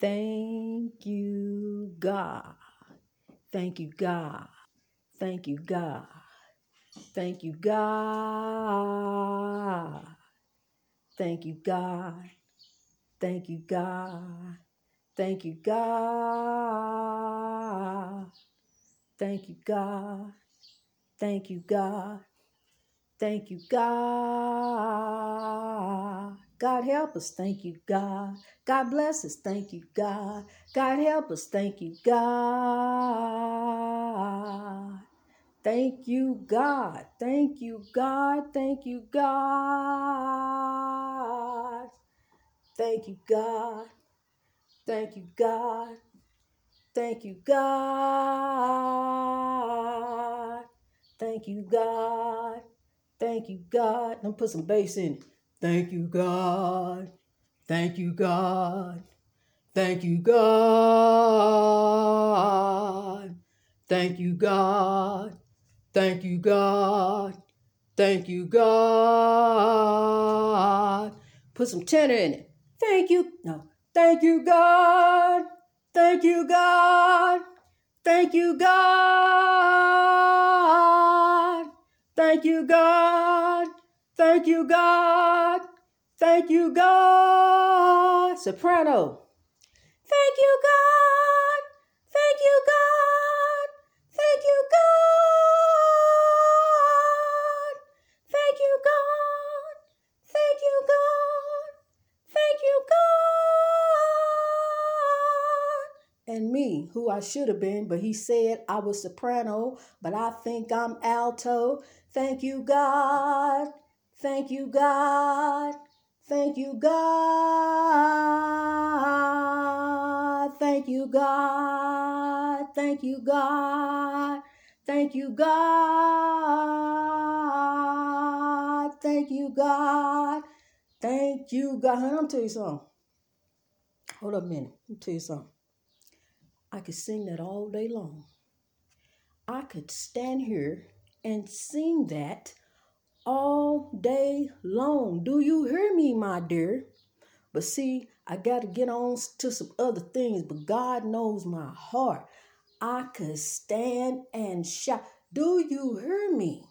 Thank you, God. Thank you, God. Thank you, God. Thank you, God. Thank you, God. Thank you, God. Thank you, God. Thank you, God. Thank you, God. Thank you, God. God help us. Thank you, God. God bless us. Thank you, God. God help us. Thank you, God. Thank you, God. Thank you, God. Thank you, God. Thank you, God. Thank you, God. Thank you, God. Thank you, God. Thank you, God. Let me put some bass in it. Thank you, God. Thank you, God. Thank you, God. Thank you, God. Thank you, God. Thank you, God. Put some tenor in it. Thank you. No. Thank you, God. Thank you, God. Thank you, God. Thank you, God. Thank you, God. Thank you, God. Soprano. Thank you, God. Thank you, God. Thank you, God. Thank you, God. Thank you, God. Thank you, God. And me, who I should have been, but he said I was soprano, but I think I'm alto. Thank you, God. Thank you, God. Thank you, God. Thank you, God. Thank you, God. Thank you, God. Thank you, God. Thank you, God. Let me tell you something. Hold up a minute. Let me tell you something. I could sing that all day long. I could stand here and sing that all day long. Do you hear me, my dear? But see, I got to get on to some other things, but God knows my heart. I could stand and shout. Do you hear me?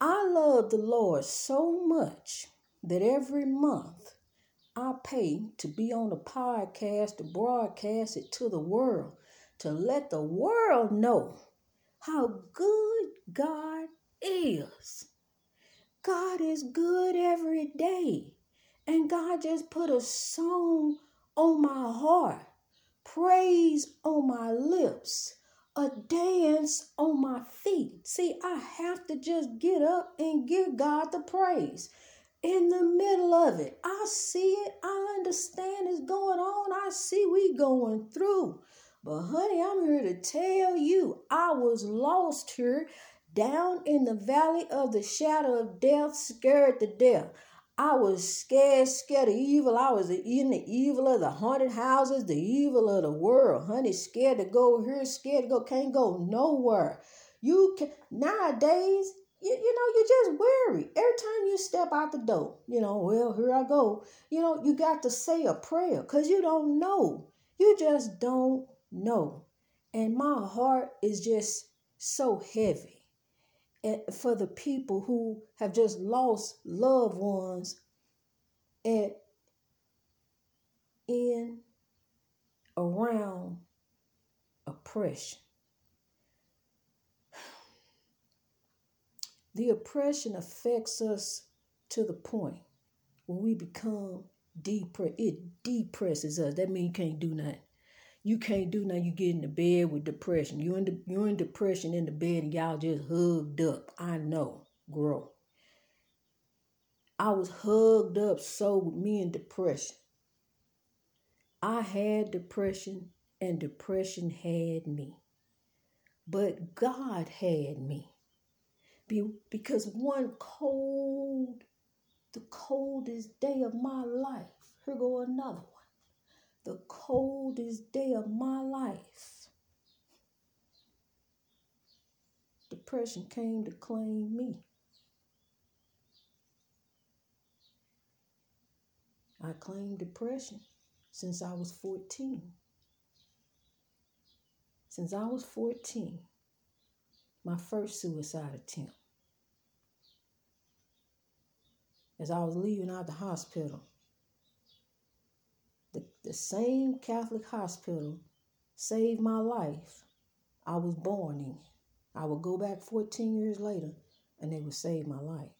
I love the Lord so much that every month I pay to be on a podcast to broadcast it to the world, to let the world know how good God is. God is good every day. And God just put a song on my heart, praise on my lips, a dance on my feet. See, I have to just get up and give God the praise. In the middle of it, I see it, I understand it's going on, I see we going through. But honey, I'm here to tell you, I was lost here down in the valley of the shadow of death, scared to death. I was scared, scared of evil. I was in the evil of the haunted houses, the evil of the world. Honey, scared to go here, scared to go, can't go nowhere. You can nowadays, you, you know, you're just worry. Every time you step out the door, you know, well, here I go. You know, you got to say a prayer because you don't know. You just don't know. And my heart is just so heavy for the people who have just lost loved ones at in around oppression. The oppression affects us to the point when we become depressed. It depresses us. That means you can't do nothing. You can't do nothing. You get in the bed with depression. You're in you're in depression in the bed and y'all just hugged up. I know, girl. I was hugged up so with me in depression. I had depression and depression had me. But God had me. Because one cold, the coldest day of my life, here go another the coldest day of my life, depression came to claim me. I claimed depression. since I was 14. Since I was 14, my first suicide attempt. As I was leaving out the hospital, the, the same Catholic hospital saved my life I was born in. I would go back 14 years later and they would save my life.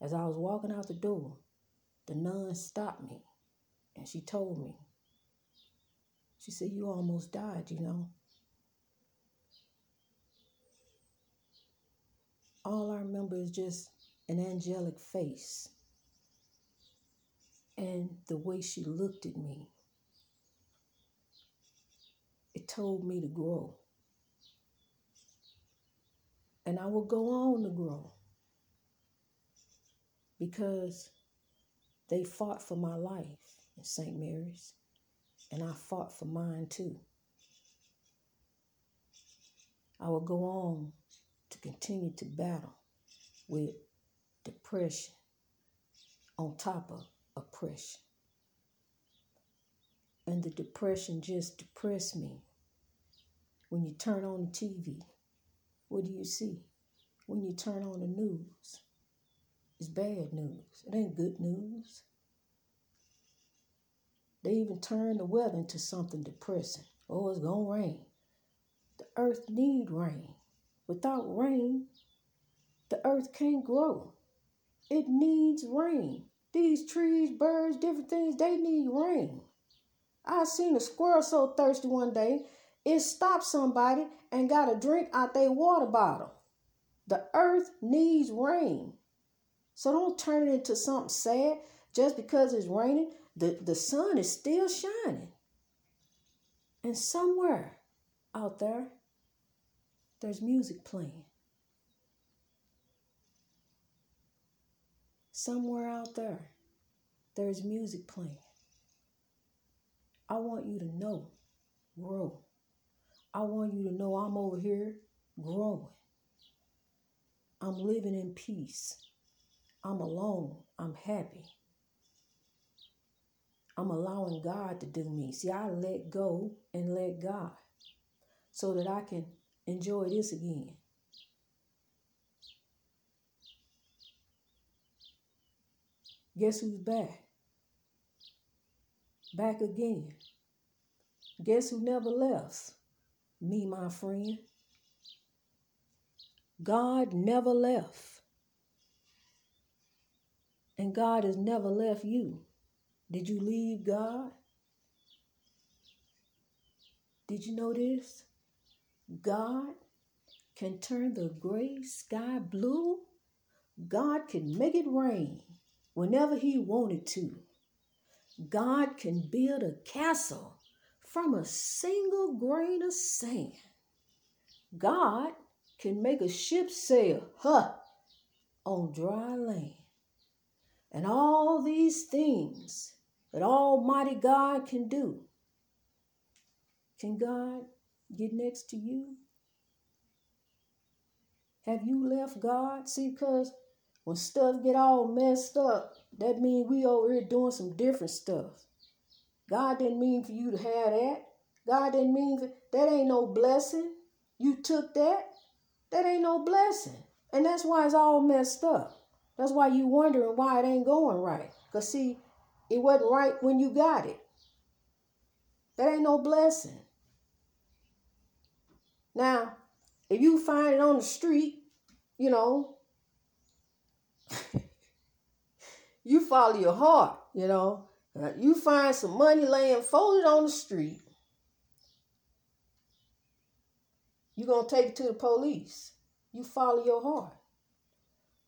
As I was walking out the door, the nun stopped me and she told me, she said, You almost died, you know. All I remember is just an angelic face and the way she looked at me. It told me to grow. And I will go on to grow because they fought for my life in St. Mary's, and I fought for mine too. I will go on to continue to battle with depression on top of oppression. And the depression just depressed me. When you turn on the TV, what do you see? When you turn on the news, it's bad news. It ain't good news. They even turn the weather into something depressing. Oh, it's gonna rain. The earth need rain. Without rain, the earth can't grow. It needs rain. These trees, birds, different things, they need rain. I seen a squirrel so thirsty one day, it stopped somebody and got a drink out their water bottle. The earth needs rain. So don't turn it into something sad just because it's raining. The, the sun is still shining. And somewhere out there, there's music playing. Somewhere out there, there's music playing. I want you to know, grow. I want you to know I'm over here growing. I'm living in peace. I'm alone. I'm happy. I'm allowing God to do me. See, I let go and let God so that I can enjoy this again. Guess who's back? Back again. Guess who never left? Me, my friend. God never left. And God has never left you. Did you leave God? Did you know this? God can turn the gray sky blue. God can make it rain whenever He wanted to. God can build a castle from a single grain of sand. God can make a ship sail, huh, on dry land. And all these things that Almighty God can do. Can God get next to you? Have you left God? See, because when stuff get all messed up, that means we over here doing some different stuff. God didn't mean for you to have that. God didn't mean for, that ain't no blessing. You took that. That ain't no blessing. And that's why it's all messed up. That's why you wondering why it ain't going right. Because see, it wasn't right when you got it. That ain't no blessing. Now, if you find it on the street, you know, you follow your heart, you know. You find some money laying folded on the street. You're going to take it to the police. You follow your heart.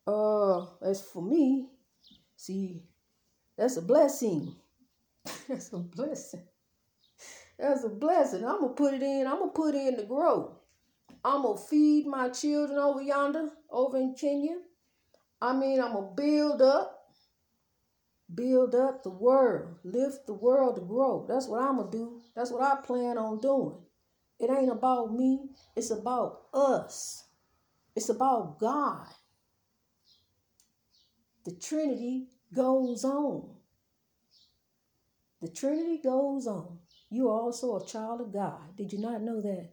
Uh, as for me, see, that's a blessing. that's a blessing. That's a blessing. I'm gonna put it in. I'm gonna put in the grow. I'm gonna feed my children over yonder, over in Kenya. I mean, I'm gonna build up, build up the world, lift the world to grow. That's what I'm gonna do. That's what I plan on doing. It ain't about me. It's about us. It's about God. The Trinity goes on. The Trinity goes on. You are also a child of God. Did you not know that?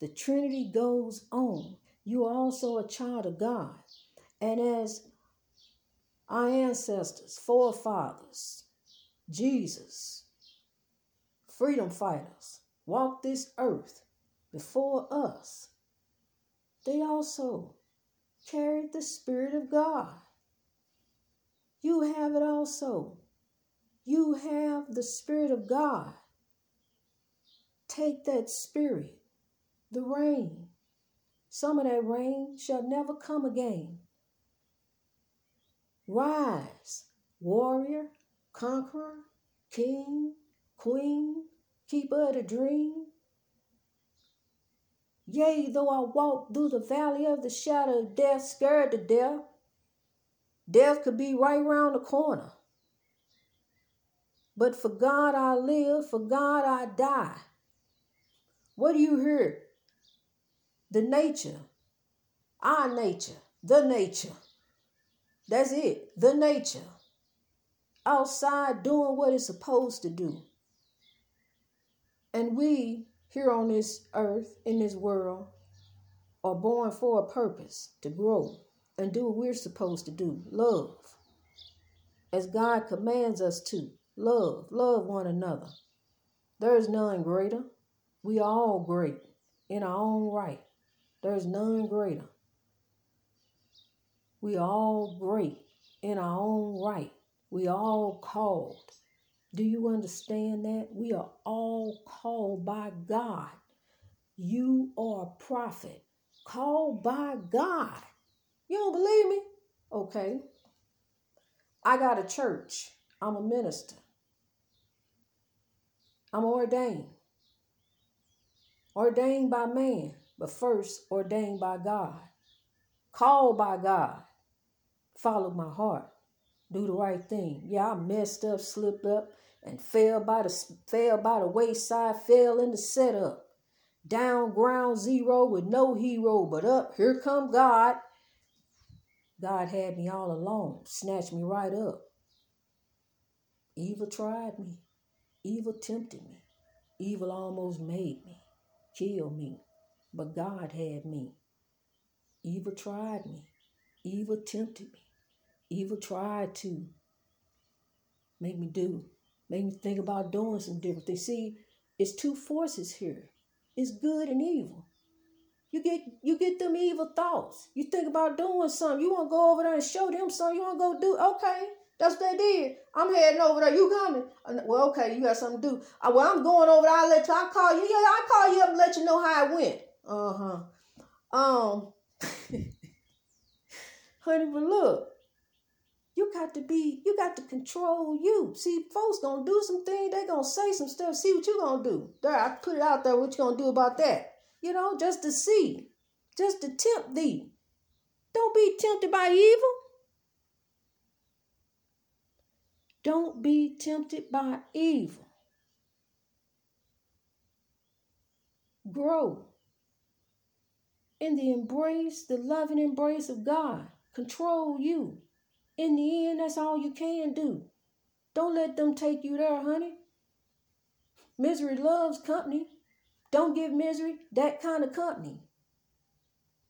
The Trinity goes on. You are also a child of God. And as our ancestors, forefathers, Jesus, freedom fighters, walked this earth before us, they also carried the Spirit of God. You have it also. You have the Spirit of God. Take that Spirit, the rain. Some of that rain shall never come again. Rise, warrior, conqueror, king, queen, keeper of the dream. Yea, though I walk through the valley of the shadow of death, scared to death, death could be right round the corner. But for God I live, for God I die. What do you hear? The nature, our nature, the nature. That's it, the nature. Outside doing what it's supposed to do. And we here on this earth, in this world, are born for a purpose to grow and do what we're supposed to do love. As God commands us to love, love one another. There is none greater. We are all great in our own right. There is none greater. We all great in our own right. We all called do you understand that? We are all called by God. You are a prophet called by God. You don't believe me? Okay. I got a church. I'm a minister. I'm ordained. Ordained by man, but first ordained by God. Called by God. Follow my heart. Do the right thing. Yeah, I messed up, slipped up, and fell by the fell by the wayside, fell in the setup. Down ground zero with no hero, but up here come God. God had me all alone, snatched me right up. Evil tried me, evil tempted me, evil almost made me, killed me, but God had me. Evil tried me, evil tempted me, evil tried to make me do Make me think about doing some different things. See, it's two forces here. It's good and evil. You get you get them evil thoughts. You think about doing something. You want to go over there and show them something. You want to go do okay. That's what they did. I'm heading over there. You coming? Uh, well, okay, you got something to do. Uh, well, I'm going over there. I'll let you. I call you. Yeah, I call you up and let you know how it went. Uh huh. Um, honey, but look, you got to be, you got to control you. See, folks gonna do some things, they gonna say some stuff. See what you gonna do. There, I put it out there. What you gonna do about that? You know, just to see, just to tempt thee. Don't be tempted by evil. Don't be tempted by evil. Grow in the embrace, the loving embrace of God. Control you. In the end, that's all you can do. Don't let them take you there, honey. Misery loves company. Don't give misery that kind of company.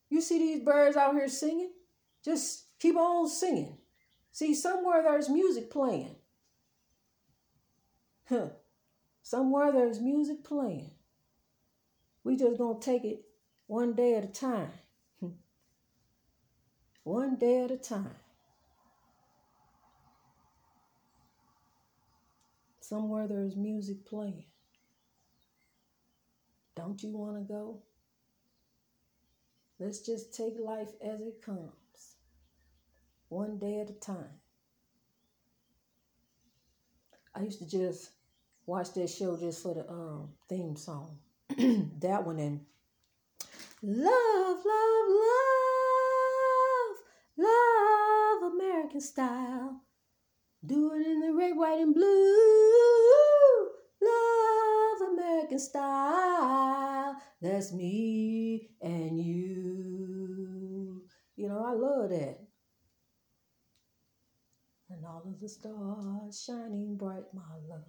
You see these birds out here singing? Just keep on singing. See, somewhere there's music playing. Huh. Somewhere there's music playing. We just gonna take it one day at a time. one day at a time. Somewhere there's music playing. Don't you want to go? Let's just take life as it comes, one day at a time. I used to just watch that show just for the um, theme song. that one and love, love, love, love American style. Do it in the red, white, and blue. Love American style. That's me and you. You know, I love that. And all of the stars shining bright, my love.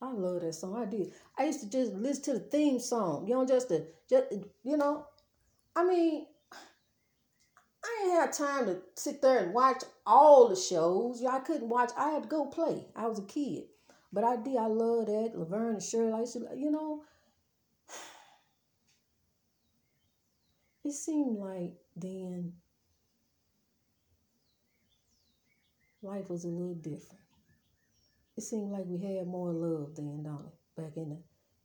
I love that song. I did. I used to just listen to the theme song. You know, just to just you know. I mean, I ain't had time to sit there and watch all the shows. I couldn't watch. I had to go play. I was a kid, but I did. I love that Laverne and Shirley. I used to, you know. It seemed like then life was a little different it seemed like we had more love then, don't it? Back in the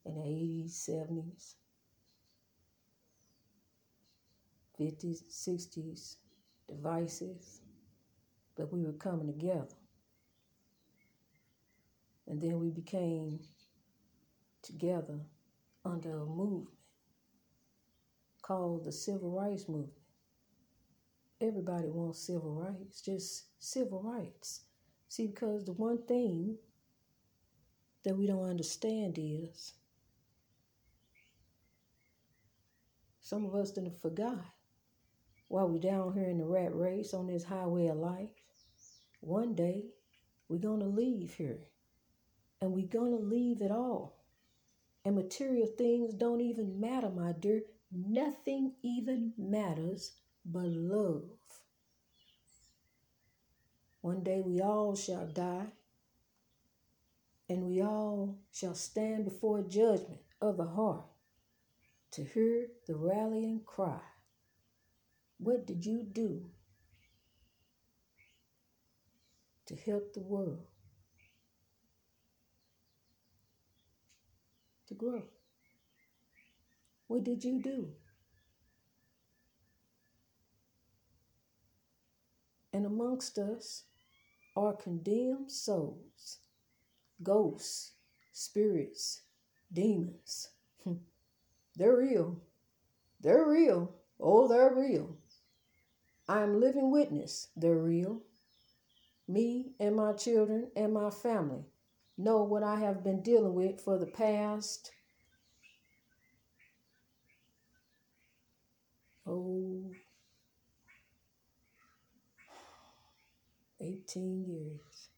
in the eighties, seventies, fifties, sixties, divisive, but we were coming together. And then we became together under a movement called the Civil Rights Movement. Everybody wants civil rights, just civil rights. See, because the one thing that we don't understand is some of us done forgot while we're down here in the rat race on this highway of life. One day we're gonna leave here. And we're gonna leave it all. And material things don't even matter, my dear. Nothing even matters but love. One day we all shall die, and we all shall stand before judgment of the heart to hear the rallying cry. What did you do to help the world to grow? What did you do? And amongst us, are condemned souls, ghosts, spirits, demons. Hmm. they're real. They're real. Oh, they're real. I'm living witness. They're real. Me and my children and my family know what I have been dealing with for the past oh 18 years.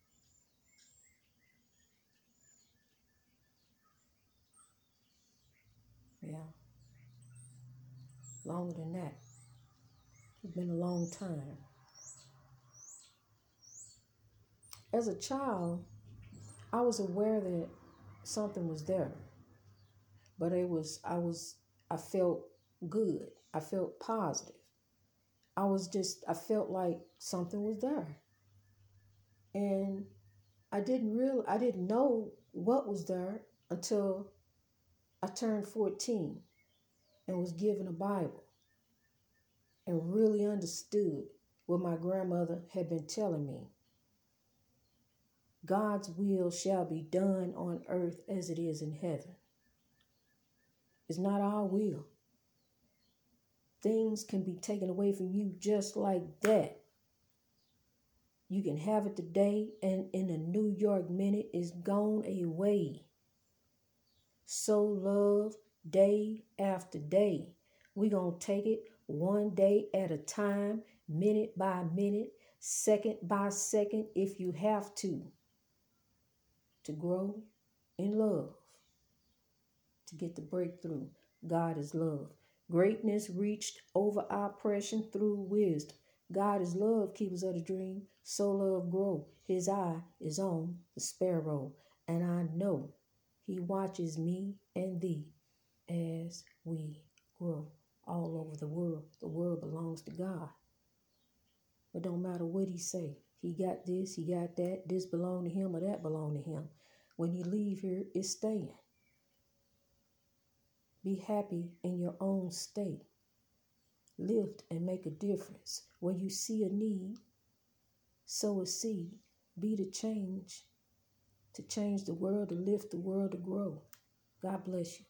Yeah. Longer than that. It's been a long time. As a child, I was aware that something was there. But it was I was I felt good. I felt positive. I was just I felt like something was there and I didn't really, I didn't know what was there until I turned 14 and was given a Bible and really understood what my grandmother had been telling me. God's will shall be done on earth as it is in heaven. It's not our will. Things can be taken away from you just like that. You can have it today, and in a New York minute, it's gone away. So love day after day. We're going to take it one day at a time, minute by minute, second by second, if you have to, to grow in love, to get the breakthrough. God is love. Greatness reached over oppression through wisdom. God is love, keepers of the dream. So love grow. His eye is on the sparrow, and I know he watches me and thee as we grow all over the world. The world belongs to God. It don't matter what he say. He got this, he got that, this belong to him or that belong to him. When you leave here, it's staying. Be happy in your own state lift and make a difference. When you see a need, sow a seed. Be the change to change the world, to lift the world, to grow. God bless you.